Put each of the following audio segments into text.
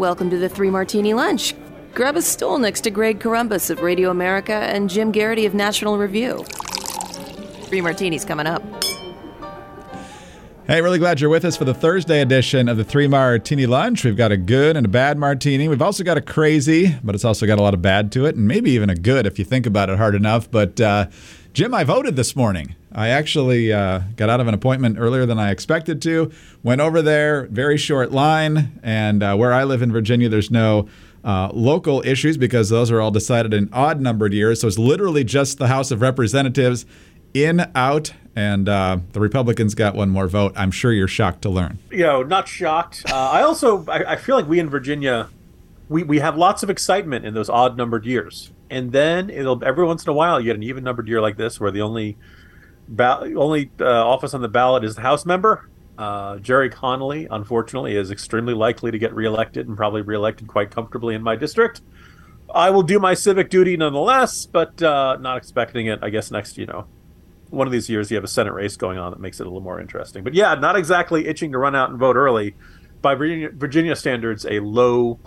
Welcome to the Three Martini Lunch. Grab a stool next to Greg Corombos of Radio America and Jim Geraghty of National Review. Three Martinis coming up. Hey, really glad you're with us for the Thursday edition of the Three Martini Lunch. We've got a good and a bad martini. We've also got a crazy, but it's also got a lot of bad to it, and maybe even a good if you think about it hard enough. But uh, Jim, I voted this morning. I actually uh, got out of an appointment earlier than I expected to. Went over there, very short line, and uh, where I live in Virginia, there's no uh, local issues because those are all decided in odd numbered years. So it's literally just the House of Representatives in, out, and uh, the Republicans got one more vote. I'm sure you're shocked to learn. You know, not shocked. Uh, I also I, I feel like we in Virginia, we, we have lots of excitement in those odd numbered years, and then it'll every once in a while you get an even numbered year like this where the only ba- only uh, office on the ballot is the House member. Uh, Jerry Connolly, unfortunately, is extremely likely to get reelected and probably reelected quite comfortably in my district. I will do my civic duty nonetheless, but uh, not expecting it. I guess next, you know, one of these years you have a Senate race going on that makes it a little more interesting. But yeah, not exactly itching to run out and vote early. By Virginia, standards, a low,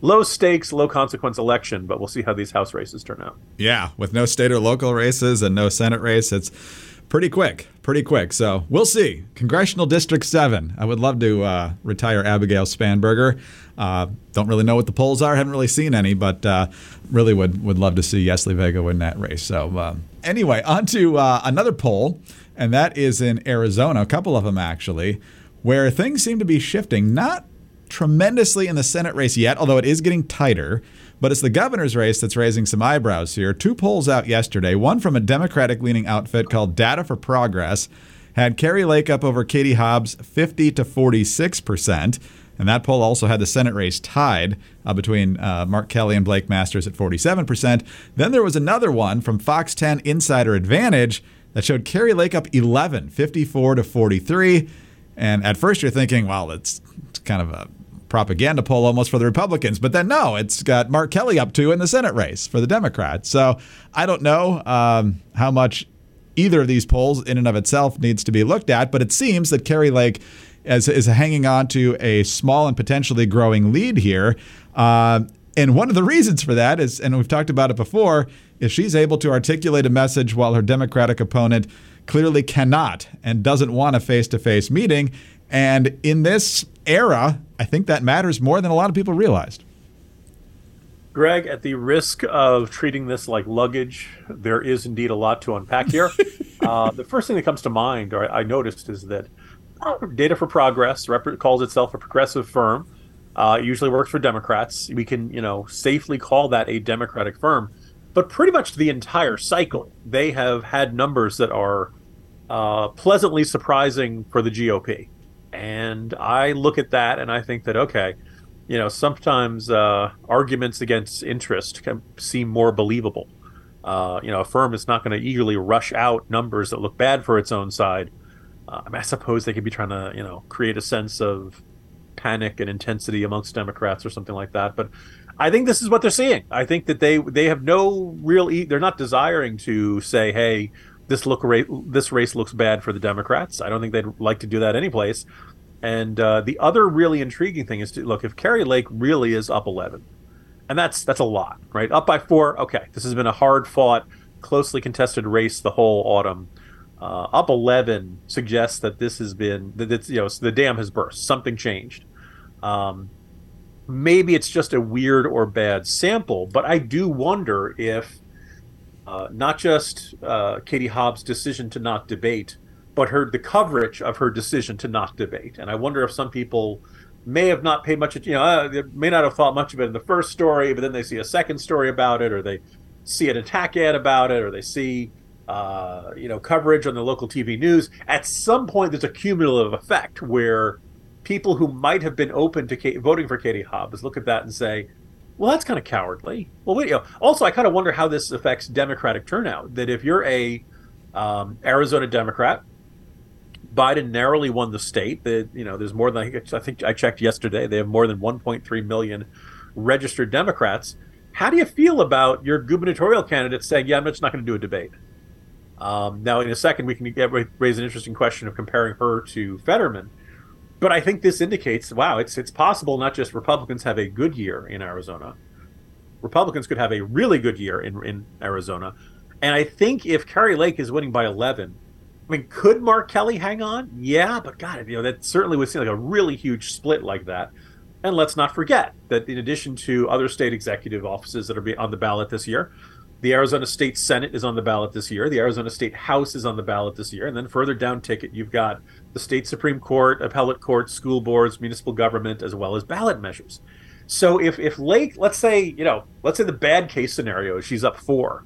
low stakes, low consequence election. But we'll see how these House races turn out. Yeah, with no state or local races and no Senate race, it's pretty quick, pretty quick. So we'll see. Congressional District 7. I would love to uh, retire Abigail Spanberger. Uh, don't really know what the polls are, haven't really seen any, but uh, really would, would love to see Yesli Vega win that race. So, um, anyway, on to uh, another poll, and that is in Arizona, a couple of them actually, where things seem to be shifting. Not tremendously in the Senate race yet, although it is getting tighter. But it's the governor's race that's raising some eyebrows here. Two polls out yesterday, one from a Democratic leaning outfit called Data for Progress, had Kari Lake up over Katie Hobbs 50 to 46 percent. And that poll also had the Senate race tied uh, between uh, Mark Kelly and Blake Masters at 47%. Then there was another one from Fox 10 Insider Advantage that showed Kari Lake up 11, 54 to 43. And at first you're thinking, well, it's, it's kind of a propaganda poll almost for the Republicans. But then no, it's got Mark Kelly up to in the Senate race for the Democrats. So I don't know um, how much either of these polls in and of itself needs to be looked at, but it seems that Kari Lake is, is hanging on to a small and potentially growing lead here. Uh, and one of the reasons for that is, and we've talked about it before, is she's able to articulate a message while her Democratic opponent clearly cannot and doesn't want a face to face meeting. And in this era, I think that matters more than a lot of people realized. Greg, at the risk of treating this like luggage, there is indeed a lot to unpack here. uh, the first thing that comes to mind, or I noticed, is that Data for Progress rep- calls itself a progressive firm. Uh, it usually works for Democrats. We can, you know, safely call that a Democratic firm. But pretty much the entire cycle, they have had numbers that are uh, pleasantly surprising for the GOP. And I look at that and I think that, okay, you know, sometimes uh, arguments against interest can seem more believable. Uh, you know, a firm is not going to eagerly rush out numbers that look bad for its own side. I, mean, I suppose they could be trying to, you know, create a sense of panic and intensity amongst Democrats or something like that. But I think this is what they're seeing. I think that they they have no real. E- they're not desiring to say, "Hey, this look ra- this race looks bad for the Democrats." I don't think they'd like to do that anyplace. And uh, the other really intriguing thing is to look if Kari Lake really is up eleven, and that's that's a lot, right? Up by four. Okay, this has been a hard fought, closely contested race the whole autumn. uh, up 11 suggests that this has been that it's you know the dam has burst. Something changed. Um, maybe it's just a weird or bad sample, but I do wonder if uh, not just uh, Katie Hobbs' decision to not debate, but her the coverage of her decision to not debate. And I wonder if some people may have not paid much, you know, uh, they may not have thought much of it in the first story, but then they see a second story about it, or they see an attack ad about it, or they see, uh, you know, coverage on the local TV news. At some point, there's a cumulative effect where people who might have been open to Kate, voting for Katie Hobbs look at that and say, well, that's kind of cowardly. Well, wait, you know, also, I kind of wonder how this affects Democratic turnout. That if you're a um, Arizona Democrat Biden narrowly won the state. That you know, there's more than I think I checked yesterday. They have more than 1.3 million registered Democrats. How do you feel about your gubernatorial candidate saying, "Yeah, I'm just not going to do a debate"? Um, now, in a second, we can get, raise an interesting question of comparing her to Fetterman. But I think this indicates, wow, it's it's possible not just Republicans have a good year in Arizona. Republicans could have a really good year in, in Arizona. And I think if Kari Lake is winning by 11, I mean, could Mark Kelly hang on? Yeah, but God, you know, that certainly would seem like a really huge split like that. And let's not forget that in addition to other state executive offices that are on the ballot this year, the Arizona State Senate is on the ballot this year. The Arizona State House is on the ballot this year. And then further down ticket, you've got the state Supreme Court, appellate court, school boards, municipal government, as well as ballot measures. So if, if Lake, let's say, you know, let's say the bad case scenario, she's up four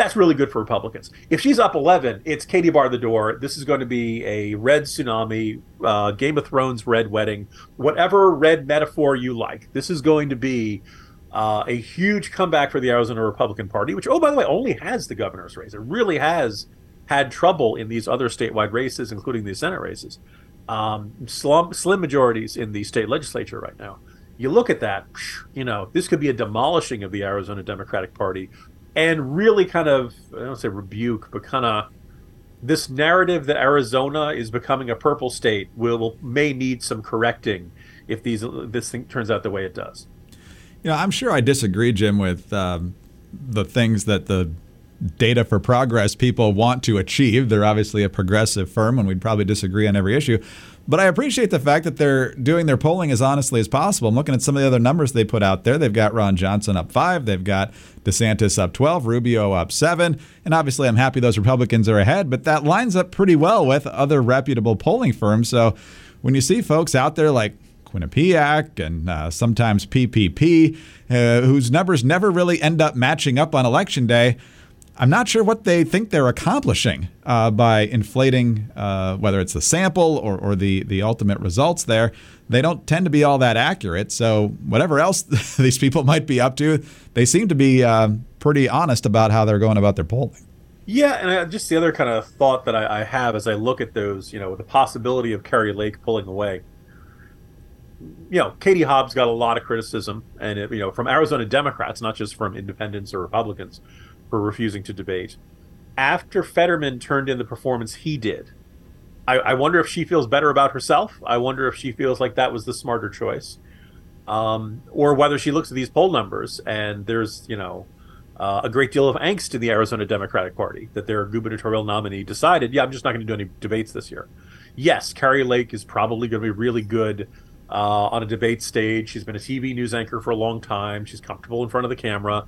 that's really good for Republicans. If she's up 11, it's Katie bar the door. This is going to be a red tsunami, uh, Game of Thrones red wedding, whatever red metaphor you like. This is going to be uh, a huge comeback for the Arizona Republican Party, which, oh, by the way, only has the governor's race. It really has had trouble in these other statewide races, including the Senate races. Um, slim, slim majorities in the state legislature right now you look at that, you know, this could be a demolishing of the Arizona Democratic Party and really kind of I don't say rebuke, but kind of this narrative that Arizona is becoming a purple state will, will may need some correcting if these this thing turns out the way it does. You know, I'm sure I disagree, Jim, with um, the things that the data for progress people want to achieve. They're obviously a progressive firm, and we'd probably disagree on every issue. But I appreciate the fact that they're doing their polling as honestly as possible. I'm looking at some of the other numbers they put out there. They've got Ron Johnson up five, they've got DeSantis up 12, Rubio up seven. And obviously, I'm happy those Republicans are ahead, but that lines up pretty well with other reputable polling firms. So when you see folks out there like Quinnipiac and uh, sometimes PPP, uh, whose numbers never really end up matching up on election day, I'm not sure what they think they're accomplishing uh, by inflating uh, whether it's the sample or, or the, the ultimate results there. They don't tend to be all that accurate. So, whatever else these people might be up to, they seem to be uh, pretty honest about how they're going about their polling. Yeah, and I, just the other kind of thought that I, I, have as I look at those, you know, the possibility of Kari Lake pulling away. You know, Katie Hobbs got a lot of criticism, and it, you know, from Arizona Democrats, not just from independents or Republicans for refusing to debate. After Fetterman turned in the performance he did, I, I, wonder if she feels better about herself. I wonder if she feels like that was the smarter choice, um, or whether she looks at these poll numbers and there's you know uh, a great deal of angst in the Arizona Democratic Party that their gubernatorial nominee decided, yeah, I'm just not going to do any debates this year. Yes, Kari Lake is probably going to be really good uh, on a debate stage. She's been a TV news anchor for a long time. She's comfortable in front of the camera.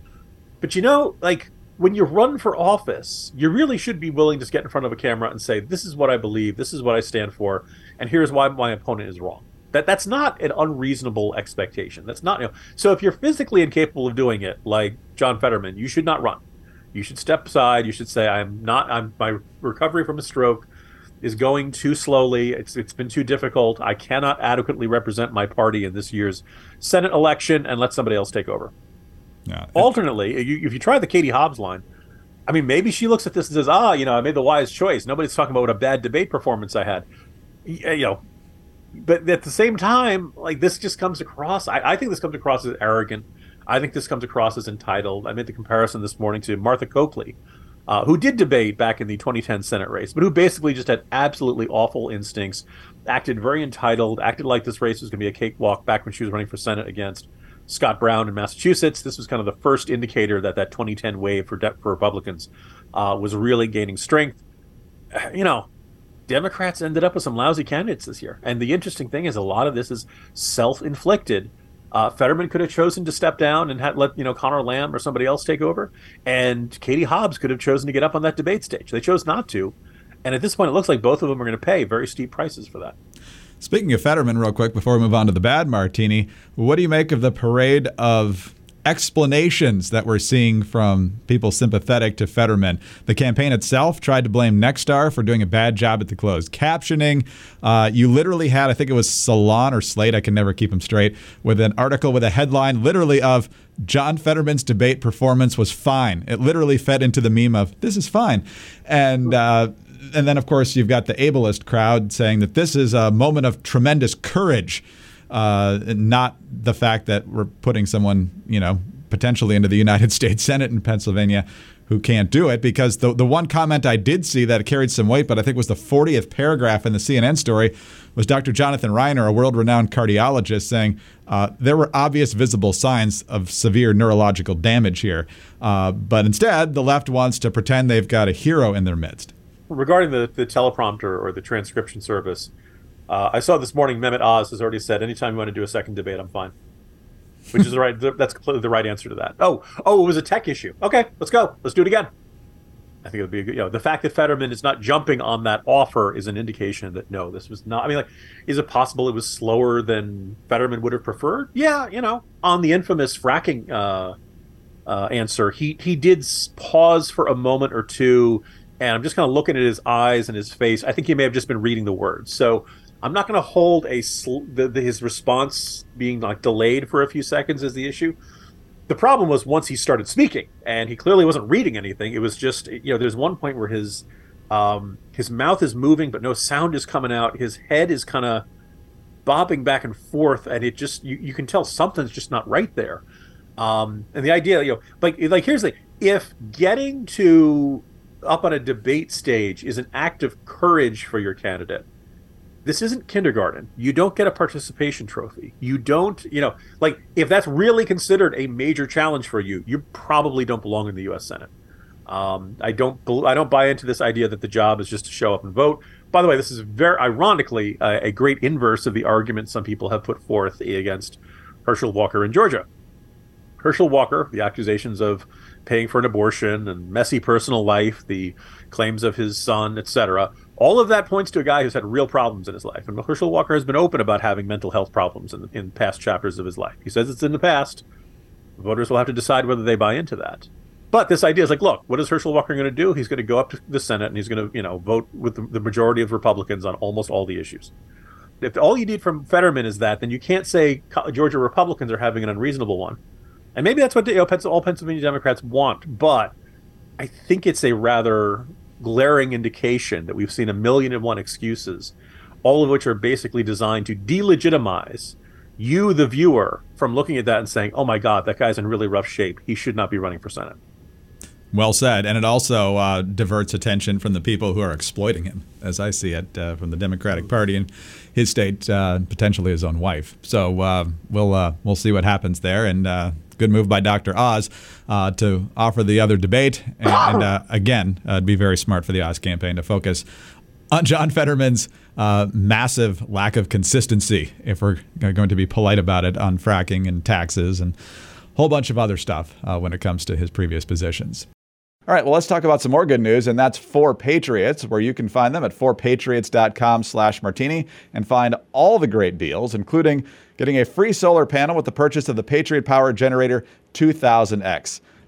But you know, like when you run for office, you really should be willing to get in front of a camera and say, "This is what I believe. This is what I stand for, and here's why my opponent is wrong." That that's not an unreasonable expectation. That's not. You know, so if you're physically incapable of doing it, like John Fetterman, you should not run. You should step aside. You should say, "I'm not. I'm my recovery from a stroke." Is going too slowly. It's it's been too difficult. I cannot adequately represent my party in this year's Senate election, and let somebody else take over. Yeah. Alternately, if you try the Katie Hobbs line, I mean, maybe she looks at this and says, "Ah, you know, I made the wise choice. Nobody's talking about what a bad debate performance I had." You know, but at the same time, like this just comes across. I, I think this comes across as arrogant. I think this comes across as entitled. I made the comparison this morning to Martha Coakley, uh, who did debate back in the 2010 Senate race, but who basically just had absolutely awful instincts, acted very entitled, acted like this race was going to be a cakewalk back when she was running for Senate against Scott Brown in Massachusetts. This was kind of the first indicator that that 2010 wave for, de- for Republicans uh, was really gaining strength. you know, Democrats ended up with some lousy candidates this year. And the interesting thing is, a lot of this is self-inflicted. Uh, Fetterman could have chosen to step down and had, let you know Connor Lamb or somebody else take over, and Katie Hobbs could have chosen to get up on that debate stage. They chose not to, and at this point, it looks like both of them are going to pay very steep prices for that. Speaking of Fetterman, real quick before we move on to the bad martini, what do you make of the parade of explanations that we're seeing from people sympathetic to Fetterman. The campaign itself tried to blame Nexstar for doing a bad job at the closed captioning. Uh, you literally had, I think it was Salon or Slate, I can never keep them straight, with an article with a headline literally of John Fetterman's debate performance was fine. It literally fed into the meme of this is fine. And, uh, and then, of course, you've got the ableist crowd saying that this is a moment of tremendous courage uh, not the fact that we're putting someone, you know, potentially into the United States Senate in Pennsylvania who can't do it. Because the, the one comment I did see that carried some weight, but I think was the 40th paragraph in the CNN story, was Dr. Jonathan Reiner, a world renowned cardiologist, saying uh, there were obvious visible signs of severe neurological damage here. Uh, but instead, the left wants to pretend they've got a hero in their midst. Regarding the, the teleprompter or the transcription service, uh, I saw this morning Mehmet Oz has already said, anytime you want to do a second debate, I'm fine. Which is the right. That's completely the right answer to that. Oh, oh, it was a tech issue. Okay, let's go. Let's do it again. I think it would be, a good, you know, the fact that Fetterman is not jumping on that offer is an indication that no, this was not. I mean, like, is it possible it was slower than Fetterman would have preferred? Yeah, you know, on the infamous fracking uh, uh, answer, he he did pause for a moment or two, and I'm just kind of looking at his eyes and his face. I think he may have just been reading the words. So I'm not going to hold a sl- the, the, his response being like delayed for a few seconds as the issue. The problem was once he started speaking, and he clearly wasn't reading anything. It was just you know there's one point where his um, his mouth is moving but no sound is coming out. His head is kind of bobbing back and forth, and it just you, you can tell something's just not right there. Um, and the idea, you know, like like here's the if getting to up on a debate stage is an act of courage for your candidate this isn't kindergarten. You don't get a participation trophy. You don't, you know, like if that's really considered a major challenge for you, you probably don't belong in the U.S. Senate. Um, I don't, I don't buy into this idea that the job is just to show up and vote. By the way, this is very ironically a great inverse of the argument some people have put forth against Herschel Walker in Georgia. Herschel Walker, the accusations of paying for an abortion and messy personal life, the claims of his son, etc all of that points to a guy who's had real problems in his life. And Herschel Walker has been open about having mental health problems in, in past chapters of his life. He says it's in the past. Voters will have to decide whether they buy into that. But this idea is like, look, what is Herschel Walker going to do? He's going to go up to the Senate and he's going to, you know, vote with the, the majority of Republicans on almost all the issues. If all you need from Fetterman is that, then you can't say Georgia Republicans are having an unreasonable one. And maybe that's what you know, all Pennsylvania Democrats want. But I think it's a rather glaring indication that we've seen a million and one excuses, all of which are basically designed to delegitimize you, the viewer, from looking at that and saying, oh my God, that guy's in really rough shape. He should not be running for Senate. Well said. And it also uh, diverts attention from the people who are exploiting him, as I see it, uh, from the Democratic Party and his state, uh, potentially his own wife. So uh, we'll uh, we'll see what happens there. And uh, good move by Dr. Oz uh, to offer the other debate. And, and uh, again, it'd be very smart for the Oz campaign to focus on John Fetterman's massive lack of consistency, if we're going to be polite about it, on fracking and taxes and a whole bunch of other stuff when it comes to his previous positions. All right, well, let's talk about some more good news, and that's 4Patriots, where you can find them at 4patriots.com slash martini and find all the great deals, including getting a free solar panel with the purchase of the Patriot Power Generator 2000X.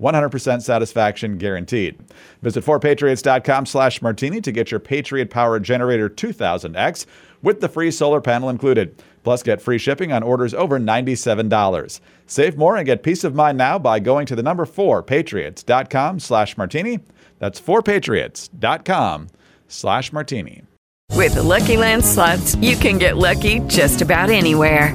100% satisfaction guaranteed. Visit 4patriots.com slash martini to get your Patriot Power Generator 2000X with the free solar panel included. Plus, get free shipping on orders over $97. Save more and get peace of mind now by going to the number 4patriots.com slash martini. That's 4patriots.com slash martini. With the Lucky Land slots, you can get lucky just about anywhere.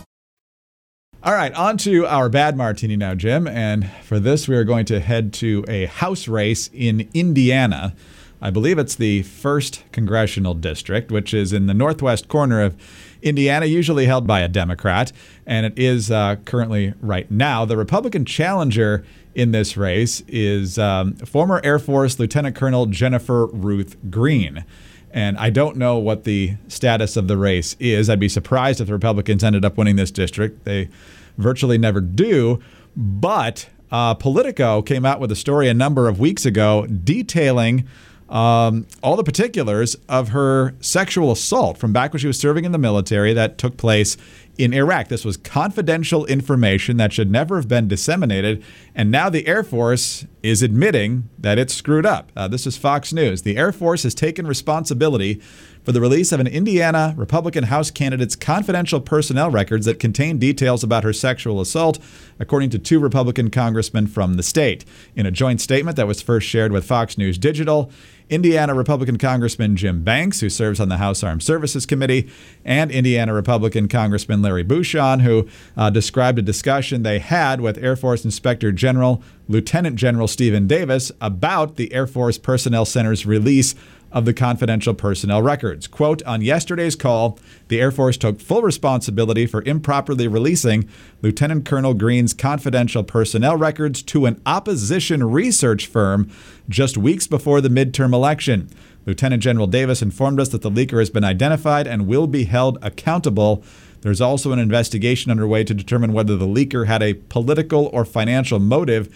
All right, on to our bad martini now, Jim. And for this, we are going to head to a House race in Indiana. I believe it's the first congressional district, which is in the northwest corner of Indiana, usually held by a Democrat. And it is uh, currently, right now, the Republican challenger in this race is um, former Air Force Lieutenant Colonel Jennifer Ruth Green. And I don't know what the status of the race is. I'd be surprised if the Republicans ended up winning this district. They virtually never do. But uh, Politico came out with a story a number of weeks ago detailing um, all the particulars of her sexual assault from back when she was serving in the military that took place in Iraq. This was confidential information that should never have been disseminated. And now the Air Force is admitting that it's screwed up. Uh, this is Fox News. The Air Force has taken responsibility for the release of an Indiana Republican House candidate's confidential personnel records that contain details about her sexual assault, according to two Republican congressmen from the state. In a joint statement that was first shared with Fox News Digital, Indiana Republican Congressman Jim Banks, who serves on the House Armed Services Committee, and Indiana Republican Congressman Larry Bucshon, who uh, described a discussion they had with Air Force Inspector General Lieutenant General Stephen Davis about the Air Force Personnel Center's release of the confidential personnel records. Quote, on yesterday's call, the Air Force took full responsibility for improperly releasing Lieutenant Colonel Green's confidential personnel records to an opposition research firm just weeks before the midterm election. Lieutenant General Davis informed us that the leaker has been identified and will be held accountable. There's also an investigation underway to determine whether the leaker had a political or financial motive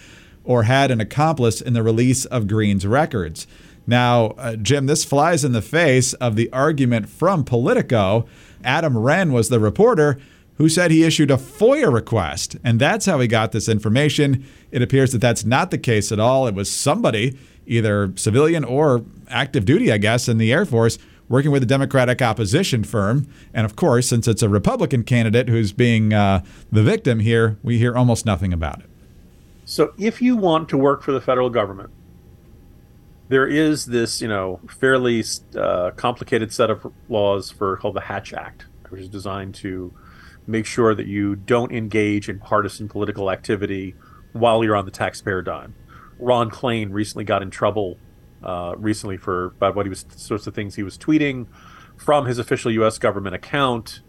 or had an accomplice in the release of Green's records. Now, uh, Jim, this flies in the face of the argument from Politico. Adam Wren was the reporter who said he issued a FOIA request, and that's how he got this information. It appears that that's not the case at all. It was somebody, either civilian or active duty, I guess, in the Air Force, working with a Democratic opposition firm. And of course, since it's a Republican candidate who's being uh, the victim here, we hear almost nothing about it. So, if you want to work for the federal government, there is this, you know, fairly uh, complicated set of laws for called the Hatch Act, which is designed to make sure that you don't engage in partisan political activity while you're on the taxpayer dime. Ron Klain recently got in trouble uh, recently for about what he was sorts of things he was tweeting from his official U.S. government account.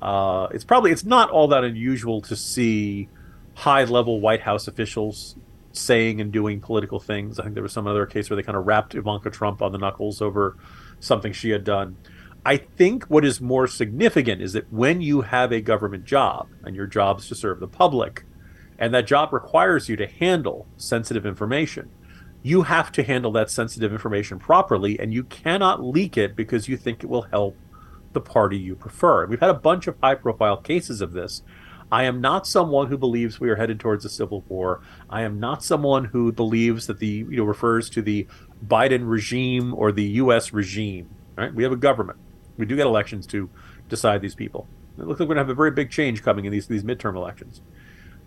Uh, it's probably it's not all that unusual to see high level White House officials saying and doing political things. I think there was some other case where they kind of rapped Ivanka Trump on the knuckles over something she had done. I think what is more significant is that when you have a government job and your job is to serve the public, and that job requires you to handle sensitive information, you have to handle that sensitive information properly, and you cannot leak it because you think it will help the party you prefer. We've had a bunch of high profile cases of this I am not someone who believes we are headed towards a civil war. I am not someone who believes that the you know refers to the Biden regime or the U.S. regime. Right? We have a government. We do get elections to decide these people. It looks like we're going to have a very big change coming in these these midterm elections.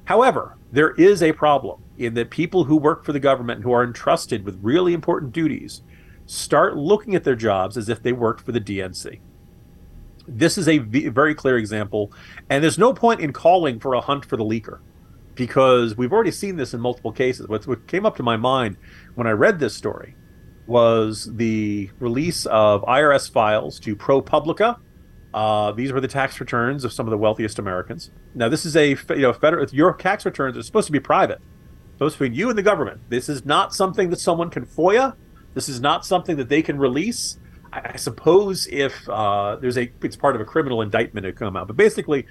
However, there is a problem in that people who work for the government who are entrusted with really important duties start looking at their jobs as if they worked for the DNC. This is a very clear example, and there's no point in calling for a hunt for the leaker because we've already seen this in multiple cases. What, what came up to my mind when I read this story was the release of IRS files to ProPublica. Uh, these were the tax returns of some of the wealthiest Americans. Now, this is a you know federal. Your tax returns are supposed to be private, supposed between you and the government. This is not something that someone can FOIA. This is not something that they can release. I suppose if uh, there's a, it's part of a criminal indictment to come out. But basically,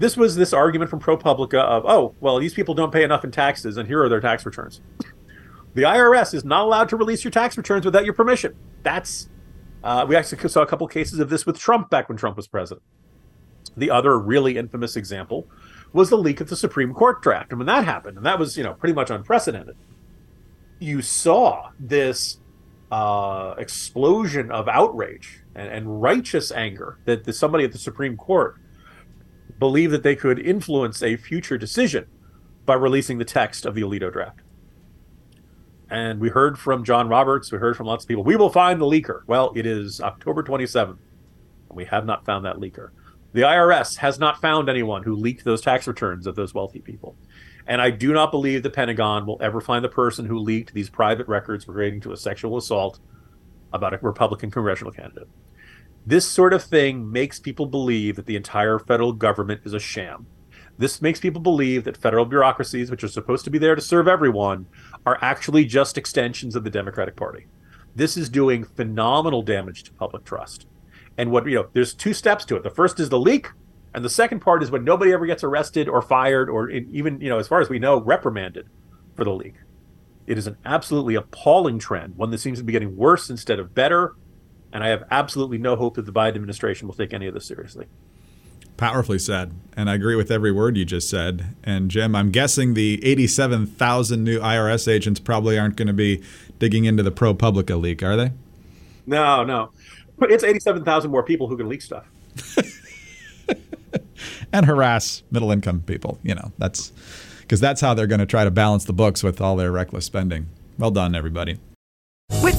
this was this argument from ProPublica of, oh, well, these people don't pay enough in taxes, and here are their tax returns. The IRS is not allowed to release your tax returns without your permission. That's uh, we actually saw a couple cases of this with Trump back when Trump was president. The other really infamous example was the leak of the Supreme Court draft. And when that happened, and that was, you know, pretty much unprecedented, you saw this uh, explosion of outrage and, and righteous anger that the, somebody at the Supreme Court believed that they could influence a future decision by releasing the text of the Alito draft. And we heard from John Roberts, we heard from lots of people, we will find the leaker. Well, it is October 27th, and we have not found that leaker. The IRS has not found anyone who leaked those tax returns of those wealthy people. And I do not believe the Pentagon will ever find the person who leaked these private records relating to a sexual assault about a Republican congressional candidate. This sort of thing makes people believe that the entire federal government is a sham. This makes people believe that federal bureaucracies, which are supposed to be there to serve everyone, are actually just extensions of the Democratic Party. This is doing phenomenal damage to public trust. And what, you know, there's two steps to it. The first is the leak, and the second part is when nobody ever gets arrested or fired or even, you know, as far as we know, reprimanded for the leak. It is an absolutely appalling trend, one that seems to be getting worse instead of better. And I have absolutely no hope that the Biden administration will take any of this seriously. Powerfully said. And I agree with every word you just said. And Jim, I'm guessing the 87,000 new IRS agents probably aren't going to be digging into the ProPublica leak, are they? No, no. But it's 87,000 more people who can leak stuff. and harass middle income people. You know, that's because that's how they're going to try to balance the books with all their reckless spending. Well done, everybody.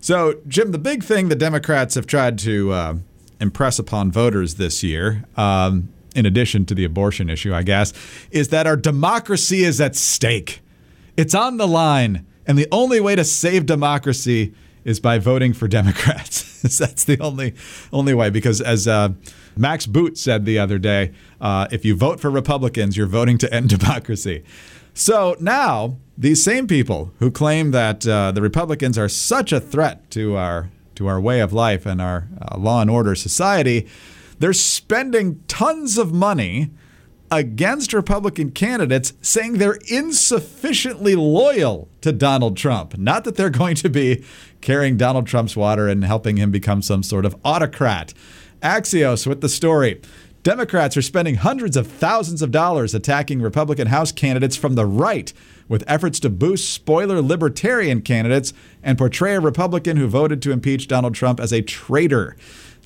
So, Jim, the big thing the Democrats have tried to uh, impress upon voters this year, um, in addition to the abortion issue, I guess, is that our democracy is at stake. It's on the line, and the only way to save democracy is by voting for Democrats. That's the only only way. Because as uh, Max Boot said the other day, uh, if you vote for Republicans, you're voting to end democracy. So now these same people who claim that uh, the Republicans are such a threat to our to our way of life and our uh, law and order society, they're spending tons of money against Republican candidates saying they're insufficiently loyal to Donald Trump. Not that they're going to be carrying Donald Trump's water and helping him become some sort of autocrat. Axios with the story. Democrats are spending hundreds of thousands of dollars attacking Republican House candidates from the right with efforts to boost spoiler libertarian candidates and portray a Republican who voted to impeach Donald Trump as a traitor.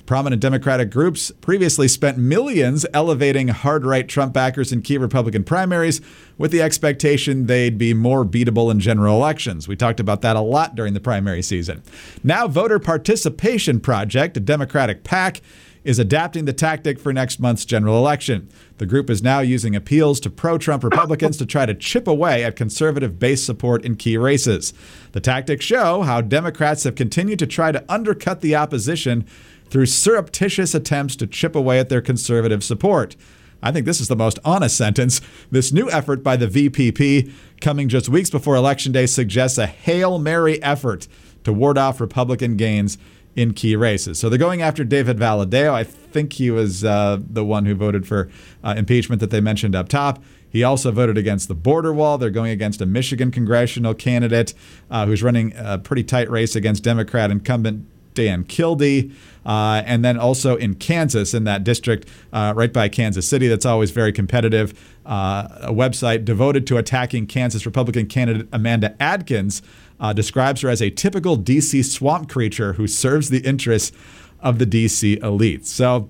Prominent Democratic groups previously spent millions elevating hard right Trump backers in key Republican primaries with the expectation they'd be more beatable in general elections. We talked about that a lot during the primary season. Now, Voter Participation Project, a Democratic PAC, is adapting the tactic for next month's general election. The group is now using appeals to pro Trump Republicans to try to chip away at conservative base support in key races. The tactics show how Democrats have continued to try to undercut the opposition through surreptitious attempts to chip away at their conservative support. I think this is the most honest sentence. This new effort by the VPP, coming just weeks before Election Day, suggests a Hail Mary effort to ward off Republican gains in key races. So they're going after David Valadao. I think he was uh, the one who voted for uh, impeachment that they mentioned up top. He also voted against the border wall. They're going against a Michigan congressional candidate uh, who's running a pretty tight race against Democrat incumbent Dan Kildee. Uh, and then also in Kansas, in that district uh, right by Kansas City, that's always very competitive. Uh, a website devoted to attacking Kansas Republican candidate Amanda Adkins uh, describes her as a typical DC swamp creature who serves the interests of the DC elite. So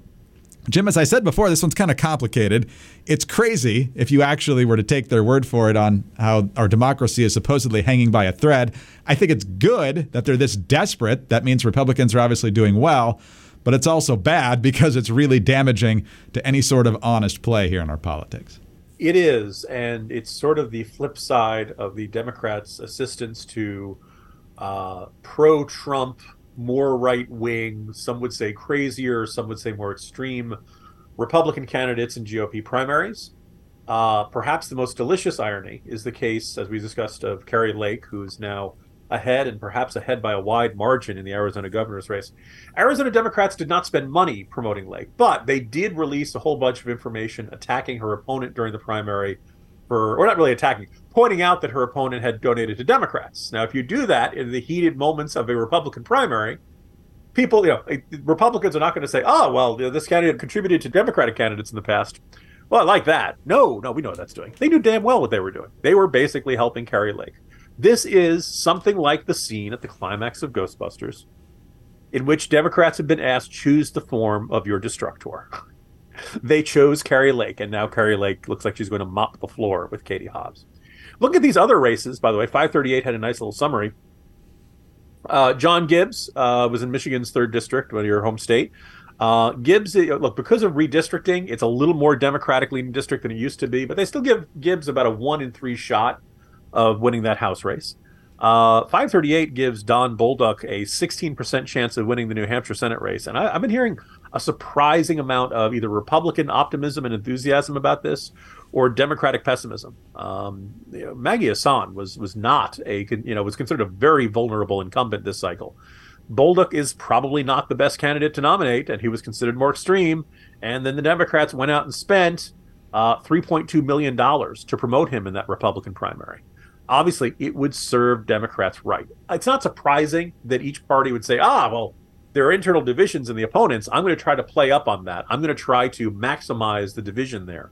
Jim, as I said before, this one's kind of complicated. It's crazy if you actually were to take their word for it on how our democracy is supposedly hanging by a thread. I think it's good that they're this desperate. That means Republicans are obviously doing well, but it's also bad because it's really damaging to any sort of honest play here in our politics. It is, and it's sort of the flip side of the Democrats' assistance to uh, pro Trump more right wing, some would say crazier, some would say more extreme Republican candidates in GOP primaries. Uh, perhaps the most delicious irony is the case, as we discussed, of Kari Lake, who's now ahead and perhaps ahead by a wide margin in the Arizona governor's race. Arizona Democrats did not spend money promoting Lake, but they did release a whole bunch of information attacking her opponent during the primary for, or not really attacking, pointing out that her opponent had donated to Democrats. Now, if you do that in the heated moments of a Republican primary, people, you know, Republicans are not going to say, oh, well, this candidate contributed to Democratic candidates in the past. Well, I like that. No, no, we know what that's doing. They knew damn well what they were doing. They were basically helping Kari Lake. This is something like the scene at the climax of Ghostbusters, in which Democrats have been asked, choose the form of your destructor. they chose Kari Lake, and now Kari Lake looks like she's going to mop the floor with Katie Hobbs. Look at these other races, by the way. 538 had a nice little summary. Uh, John Gibbs uh, was in Michigan's third district, your home state. Uh, Gibbs, uh, look, because of redistricting, it's a little more Democratic leaning district than it used to be, but they still give Gibbs about a one in three shot of winning that House race. Uh, 538 gives Don Bolduc a 16% chance of winning the New Hampshire Senate race. And I, have been hearing a surprising amount of either Republican optimism and enthusiasm about this or Democratic pessimism. Um, you know, Maggie Hassan was was not a you know was considered a very vulnerable incumbent this cycle. Bolduc is probably not the best candidate to nominate, and he was considered more extreme. And then the Democrats went out and spent uh, $3.2 million to promote him in that Republican primary. Obviously, it would serve Democrats right. It's not surprising that each party would say, ah, well, there are internal divisions in the opponents. I'm going to try to play up on that. I'm going to try to maximize the division there.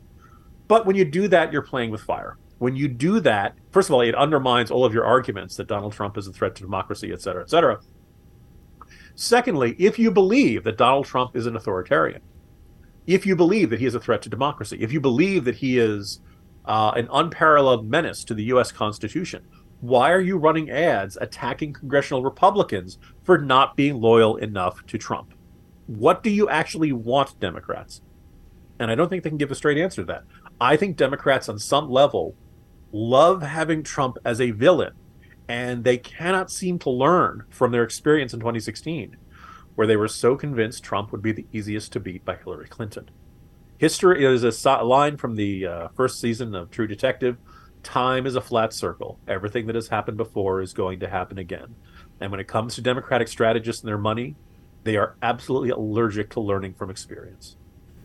But when you do that, you're playing with fire. When you do that, first of all, it undermines all of your arguments that Donald Trump is a threat to democracy, et cetera, et cetera. Secondly, if you believe that Donald Trump is an authoritarian, if you believe that he is a threat to democracy, if you believe that he is uh, an unparalleled menace to the U.S. Constitution, why are you running ads attacking congressional Republicans for not being loyal enough to Trump? What do you actually want, Democrats? And I don't think they can give a straight answer to that. I think Democrats, on some level, love having Trump as a villain, and they cannot seem to learn from their experience in 2016, where they were so convinced Trump would be the easiest to beat by Hillary Clinton. History is a line from the uh, first season of True Detective time is a flat circle. Everything that has happened before is going to happen again. And when it comes to Democratic strategists and their money, they are absolutely allergic to learning from experience.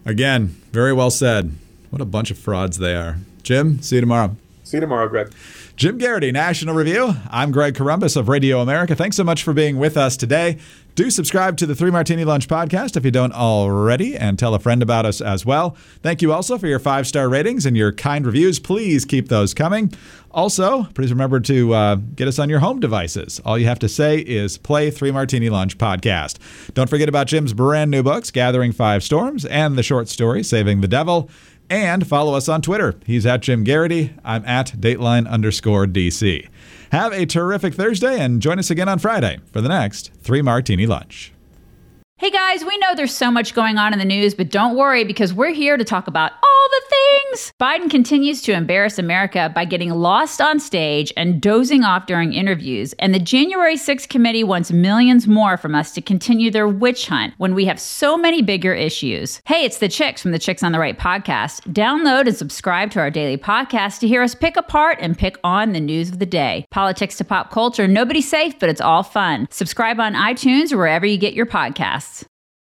Again, very well said. What a bunch of frauds they are. Jim, see you tomorrow. See you tomorrow, Greg. Jim Geraghty, National Review. I'm Greg Corombos of Radio America. Thanks so much for being with us today. Do subscribe to the Three Martini Lunch podcast if you don't already, and tell a friend about us as well. Thank you also for your five star ratings and your kind reviews. Please keep those coming. Also, please remember to uh, get us on your home devices. All you have to say is play Three Martini Lunch podcast. Don't forget about Jim's brand new books, Gathering Five Storms, and the short story, Saving the Devil. And follow us on Twitter. He's at Jim Geraghty. I'm at Dateline underscore DC. Have a terrific Thursday and join us again on Friday for the next Three Martini Lunch. Hey guys, we know there's so much going on in the news, but don't worry because we're here to talk about all the things? Biden continues to embarrass America by getting lost on stage and dozing off during interviews, and the January 6th committee wants millions more from us to continue their witch hunt when we have so many bigger issues. Hey, it's the Chicks from the Chicks on the Right podcast. Download and subscribe to our daily podcast to hear us pick apart and pick on the news of the day. Politics to pop culture, nobody's safe, but it's all fun. Subscribe on iTunes or wherever you get your podcasts.